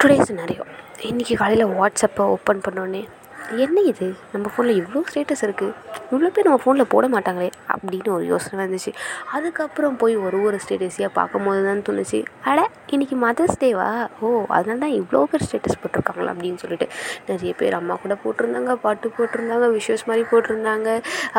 Today scenario இன்றைக்கி காலையில் வாட்ஸ்அப்பை ஓப்பன் பண்ணோடனே என்ன இது? நம்ம ஃபோனில் இவ்வளோ ஸ்டேட்டஸ் இருக்குது இவ்வளோ பேர் நம்ம ஃபோனில் போட மாட்டாங்களே அப்படின்னு ஒரு யோசனை வந்துச்சு. அதுக்கப்புறம் போய் ஒரு ஒரு ஸ்டேட்டஸையாக பார்க்கும்போது தான் தோணுச்சு. அட இன்றைக்கி மதர்ஸ் டேவா ஓ அதனால தான் இவ்வளோ பேர் ஸ்டேட்டஸ் போட்டிருக்காங்களா அப்படின்னு சொல்லிட்டு. நிறைய பேர் அம்மா கூட போட்டிருந்தாங்க பாட்டு போட்டிருந்தாங்க விஷஸ் மாதிரி போட்டிருந்தாங்க.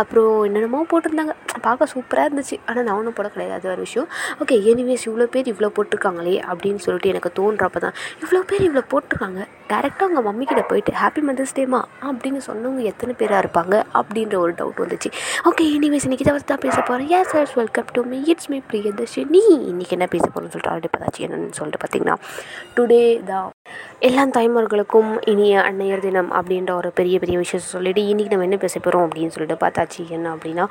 அப்புறம் என்னென்னமோ போட்டிருந்தாங்க. பார்க்க சூப்பராக இருந்துச்சு. ஆனால் நான் ஒன்றும் போட கிடையாது அது ஒரு விஷயம். ஓகே எனிவேஸ் இவ்வளோ பேர் இவ்வளோ போட்டிருக்காங்களே அப்படின்னு சொல்லிட்டு எனக்கு தோன்றப்ப தான் இவ்வளோ பேர் இவ்வளோ போட்டிருக்காங்க. டேரெக்டாக உங்கள் மம்மி கிட்ட போயிட்டு ஹாப்பி மதர்ஸ் டேமா அப்படின்னு சொன்னவங்க எத்தனை பேராக இருப்பாங்க அப்படின்ற ஒரு டவுட் வந்துச்சு. ஓகே எனிவேஸ் இன்றைக்கி இதை தான் பேச போகிறேன் yes sir welcome to me it's me Priyadarshini. இன்றைக்கி என்ன பேச போகிறேன்னு சொல்லிட்டு ஆல்ரெடி பார்த்தாச்சு. என்ன சொல்லிட்டு பார்த்தீங்கன்னா டுடே தான் எல்லா தாய்மார்களுக்கும் இனிய அன்னையர் தினம் அப்படின்ற ஒரு பெரிய பெரிய விஷயத்தை சொல்லிவிட்டு இன்றைக்கி நம்ம என்ன பேச போகிறோம் அப்படின்னு சொல்லிட்டு பார்த்தாச்சு. என்ன அப்படின்னா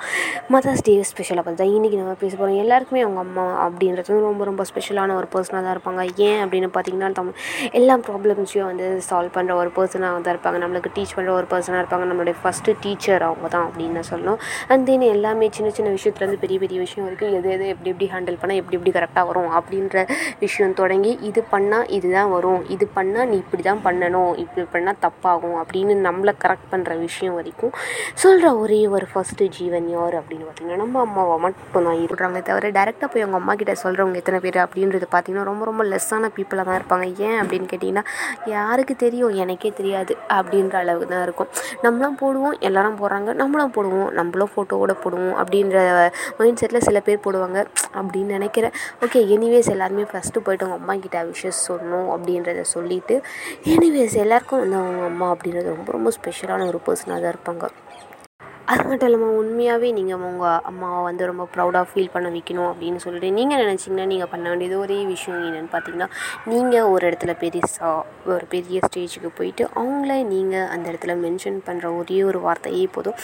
மதர்ஸ் டே ஸ்பெஷலாக பார்த்தா இன்றைக்கி நம்ம பேச போகிறோம் எல்லாருக்குமே அவங்க அம்மா அப்படின்றது ரொம்ப ரொம்ப ஸ்பெஷலான ஒரு பர்சனாக தான் இருப்பாங்க. ஏன் அப்படின்னு பார்த்தீங்கன்னா தமிழ் எல்லா ப்ராப்ளம்ஸையும் வந்து சால்வ் பண்ணுற ஒரு பர்சனாக தான் இருப்பாங்க. நம்மளுக்கு டீச் பண்ணுற ஒரு பர்சனாக இருப்பாங்க. நம்மளுடைய ஃபஸ்ட்டு டீச்சர் அவங்க தான் அப்படின்னு நான் சொல்லணும். அண்ட் தென் எல்லாமே சின்ன சின்ன விஷயத்துலேருந்து பெரிய பெரிய விஷயம் வரைக்கும் எது எது எப்படி எப்படி ஹேண்டில் பண்ணால் எப்படி எப்படி கரெக்டாக வரும் அப்படின்ற விஷயம் தொடங்கி இது பண்ணால் இதுதான் வரும். இது பண்ணால் நீ இப்படி தான் பண்ணணும் இப்படி பண்ணால் தப்பாகும் அப்படின்னு நம்மளை கரெக்ட் பண்ணுற விஷயம் வரைக்கும் சொல்கிற ஒரே ஒரு ஃபஸ்ட்டு ஜீவன் யார் அப்படின்னு பார்த்தீங்கன்னா நம்ம அம்மாவை மட்டும் தான் இருக்கிறாங்க தவிர டேரெக்டாக போய் அவங்க அம்மா கிட்ட சொல்கிறவங்க எத்தனை பேர் அப்படின்றது பார்த்தீங்கன்னா ரொம்ப ரொம்ப லெஸ்ஸான பீப்புளாக தான் இருப்பாங்க. ஏன் அப்படின்னு கேட்டிங்கன்னா யாருக்கு தெரியும்? எனக்கே தெரியாது அப்படின்ற அளவுக்கு தான் இருக்கும். நம்மளும் போடுவோம் எல்லாரும் போடுறாங்க நம்மளும் போடுவோம் நம்மளும் ஃபோட்டோவோட போடுவோம் அப்படின்ற மைண்ட் செட்டில் சில பேர் போடுவாங்க அப்படின்னு நினைக்கிறேன். ஓகே எனிவேஸ் எல்லாருமே ஃபஸ்ட்டு போய்ட்டு அவங்க அம்மா கிட்ட விஷஸ் சொல்லணும் அப்படின்றத சொல்லிவிட்டு எனிவேஸ் எல்லாேருக்கும் வந்து அவங்க அம்மா அப்படின்றது ரொம்ப ரொம்ப ஸ்பெஷலான ஒரு பர்சனாக தான் இருப்பாங்க. அது மட்டும் இல்லாமல் உண்மையாகவே நீங்கள் உங்கள் அம்மாவை வந்து ரொம்ப ப்ரௌடாக ஃபீல் பண்ண வைக்கணும் அப்படின்னு சொல்லிட்டு நீங்கள் நினச்சிங்கன்னா நீங்கள் பண்ண வேண்டியது ஒரே விஷயம் என்னென்னு பார்த்தீங்கன்னா நீங்கள் ஒரு இடத்துல பெருசாக ஒரு பெரிய ஸ்டேஜுக்கு போயிட்டு அவங்கள நீங்கள் அந்த இடத்துல மென்ஷன் பண்ணுற ஒரே ஒரு வார்த்தையே போதும்.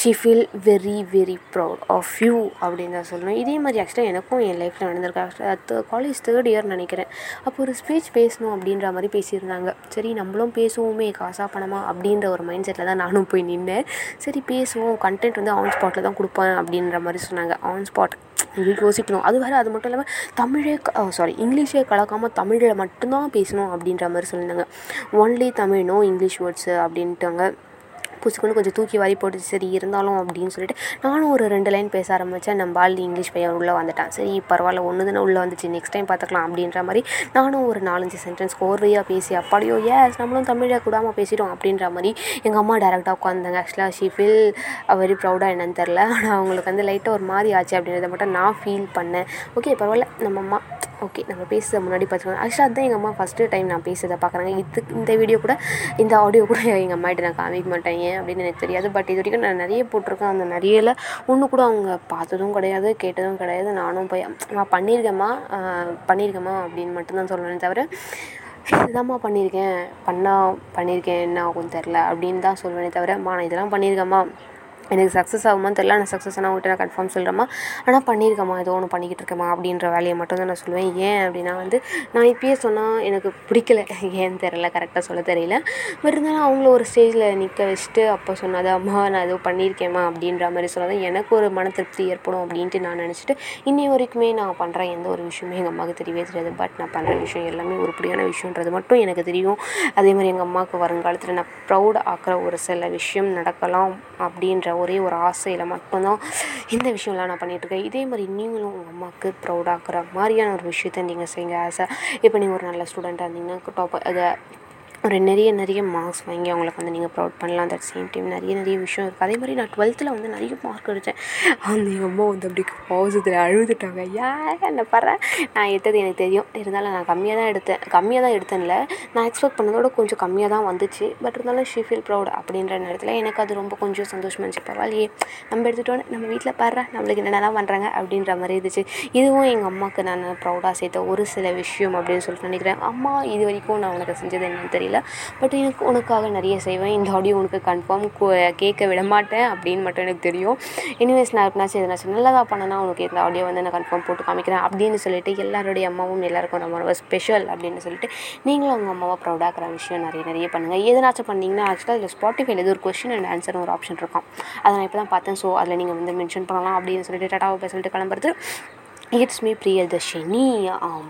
She feel very very proud of you அப்படின்னு தான் சொல்லணும். இதே மாதிரி ஆக்சுவலாக எனக்கும் என் லைஃப்பில் நடந்திருக்கு. ஆக்சுவலாக காலேஜ் தேர்ட் இயர் நினைக்கிறேன். அப்போ ஒரு ஸ்பீச் பேசணும் அப்படின்ற மாதிரி பேசியிருந்தாங்க. சரி நம்மளும் பேசுவோமே காசா பணமா அப்படின்ற ஒரு மைண்ட் செட்டில் தான் நானும் போய் நின்றேன் சரி பேசுவோம் ஸோ கண்டென்ட் வந்து ஆன் ஸ்பாட்டில் தான் கொடுப்பேன் அப்படின்ற மாதிரி சொன்னாங்க. ஆன் ஸ்பாட் யோசிக்கணும். அது வேறு அது மட்டும் இல்லாமல் தமிழே சாரி இங்கிலீஷே கலக்காமல் தமிழில் மட்டும்தான் பேசணும் அப்படின்ற மாதிரி சொல்லியிருந்தாங்க. Only Tamil no English words அப்படின்ட்டாங்க. புசுக்குன்னு கொஞ்சம் தூக்கி வாரி போட்டு சரி இருந்தாலும் அப்படின்னு சொல்லிட்டு நானும் ஒரு ரெண்டு லைன் பேச ஆரம்பித்தேன் நம்ம ஆள் இங்கிலீஷ் பையன் உள்ளே வந்துட்டான். சரி பரவாயில்ல ஒன்று தானே உள்ளே வந்துச்சு. நெக்ஸ்ட் டைம் பார்த்துக்கலாம் அப்படின்ற மாதிரி நானும் ஒரு நாலஞ்சு சென்டென்ஸ் கோர்வையாக பேசி அப்படியோ ஏஸ் நம்மளும் தமிழை கூடாமல் பேசிட்டோம் அப்படின்ற மாதிரி எங்கள் அம்மா டேரெக்டாக உட்காந்தாங்க ஆக்சுவலாக ஷீ ஃபீல் வெரி ப்ரௌடாக என்னன்னு தெரில ஆனால் அவங்களுக்கு வந்து லைட்டாக ஒரு மாதிரி ஆச்சு அப்படின்றத மட்டும் நான் ஃபீல் பண்ணேன். ஓகே பரவாயில்ல நம்ம அம்மா ஓகே நம்ம பேசுகிறத முன்னாடி பார்த்துக்கோங்க ஆக்சுவலாக அதுதான் எங்கள் அம்மா ஃபஸ்ட்டு டைம் நான் பேசுகிறத பார்க்குறாங்க இது இந்த வீடியோ கூட இந்த ஆடியோ கூட எங்கள் அம்மாகிட்ட நான் காமிக்க மாட்டேன். ஏன் அப்படின்னு எனக்கு தெரியாது. பட் இது வரைக்கும் நான் நிறைய போட்டிருக்கேன். அந்த நிறையல ஒன்று கூட அவங்க பார்த்ததும் கிடையாது கேட்டதும் கிடையாது. நானும் போய் நான் பண்ணியிருக்கேம்மா. பண்ணியிருக்கேம்மா. அப்படின்னு மட்டும்தான் சொல்லணுமே தவிர இதுதான்மா பண்ணியிருக்கேன்? பண்ணால் பண்ணியிருக்கேன். என்ன ஆகும் தெரில அப்படின்னு தான் சொல்லுவேனே தவிர மா நான் இதெல்லாம் பண்ணியிருக்கேம்மா. எனக்கு சக்ஸஸ் ஆகுமான்னு தெரில நான் சக்ஸஸ் ஆனால் உங்கள்கிட்ட நான் கன்ஃபார்ம் சொல்கிறேம்மா ஆனால் பண்ணியிருக்கேம்மா ஏதோ ஒன்று பண்ணிக்கிட்டு இருக்கேம்மா அப்படின்ற வேலையை மட்டும் தான் நான் சொல்லுவேன். ஏன் அப்படின்னா வந்து நான் இப்பயே சொன்னால் எனக்கு பிடிக்கல. ஏன்னு தெரில கரெக்டாக சொல்ல தெரியல. பட் இருந்தாலும் அவங்கள ஒரு ஸ்டேஜில் நிற்க வச்சுட்டு அப்போ சொன்னது அம்மா நான் ஏதோ பண்ணியிருக்கேம்மா அப்படின்ற மாதிரி சொன்னது எனக்கு ஒரு மன திருப்தி ஏற்படும் அப்படின்ட்டு நான் நினச்சிட்டு இன்னி வரைக்குமே நான் பண்ணுறேன் எந்த ஒரு விஷயமே எங்கள் அம்மாவுக்கு தெரியவே தெரியாது. பட் நான் பண்ணுற விஷயம் எல்லாமே உருப்படியான விஷயன்றது மட்டும் எனக்கு தெரியும். அதே மாதிரி எங்கள் அம்மாவுக்கு வருங்காலத்தில் நான் ப்ரௌட் ஆக்கிற ஒரு சில விஷயம் நடக்கலாம் அப்படின்ற ஒரே ஒரு ஆசையில் மட்டும்தான் இந்த விஷயம்லாம் நான் பண்ணிகிட்ருக்கேன் இதே மாதிரி நீங்களும் உங்கள் அம்மாவுக்கு ப்ரௌடாக்குற மாதிரியான ஒரு விஷயத்த நீங்கள் செய்யுங்க. ஆஸ் இப்போ நீங்கள் ஒரு நல்ல ஸ்டூடெண்ட்டாக இருந்தீங்கன்னா டாப் அதை ஒரு நிறைய நிறைய மார்க்ஸ் வாங்கி அவங்களுக்கு வந்து நீங்கள் ப்ரௌட் பண்ணலாம். தட் சேம் டைம் நிறைய நிறைய விஷயம் இருக்குது அதே மாதிரி நான் டுவெல்த்தில் வந்து நிறைய மார்க் எடுத்தேன் அந்த எங்கள் அம்மா வந்து அப்படி பாசத்தில் அழுதுட்டாங்க. ஏன் என்ன பாரு? நான் எடுத்தது எனக்கு தெரியும். இருந்தாலும் நான் கம்மியாக தான் எடுத்தேன். கம்மியாக தான் எடுத்தேன்ல. நான் எக்ஸ்பெக்ட் பண்ணதோட கொஞ்சம் கம்மியாக தான் வந்துச்சு. பட் இருந்தாலும் ஷீ ஃபீல் ப்ரௌட் அப்படின்ற நேரத்தில் எனக்கு அது ரொம்ப கொஞ்சம் சந்தோஷமாக இருந்துச்சு. பரவாயில்லையே. நம்ம எடுத்துட்டோன்னு நம்ம வீட்டில் பாரு நம்மளுக்கு என்னென்னலாம் பண்ணுறாங்க அப்படின்ற மாதிரி இருந்துச்சு. இதுவும் எங்கள் அம்மாவுக்கு நான் ப்ரௌடாக சேர்த்த ஒரு சில விஷயம் அப்படின்னு சொல்லிட்டு நினைக்கிறேன். அம்மா இது வரைக்கும் நான் உனக்கு செஞ்சது என்னன்னு தெரியல. பட் எனக்கு உனக்காக நிறைய செய்வேன். இந்த ஆடியோ உனக்கு கன்ஃபார்ம் கேட்க விட மாட்டேன் அப்படின்னு மட்டும் எனக்கு தெரியும். எனிவேஸ் நான் எப்படினாச்சும் எதனாச்சும் நல்லதாக பண்ணனா உனக்கு இந்த ஆடியோ வந்து நான் கன்ஃபார்ம் போட்டு காமிக்கிறேன் அப்படின்னு சொல்லிட்டு எல்லாருடைய அம்மாவும் எல்லாருக்கும் ரொம்ப ரொம்ப ஸ்பெஷல் அப்படின்னு சொல்லிட்டு நீங்களும் அவங்க அம்மாவை ப்ரௌடாகிற விஷயம் நிறைய நிறைய பண்ணுங்கள் எதனாச்சும் பண்ணிங்கன்னா ஆக்சுவலாக இதில் ஸ்பாட்டிஃபைல எது ஒரு கொஷின் அண்ட் ஆன்சர் ஒரு ஆப்ஷன் இருக்கும். அதை நான் இப்போ தான் பார்த்தேன். ஸோ அதில் நீங்கள் வந்து மென்ஷன் பண்ணலாம் அப்படின்னு சொல்லிட்டு டாட்டாவை பேசிட்டு கிளம்புறது. இட்ஸ் மீ பிரியதர்ஷினி ஆம்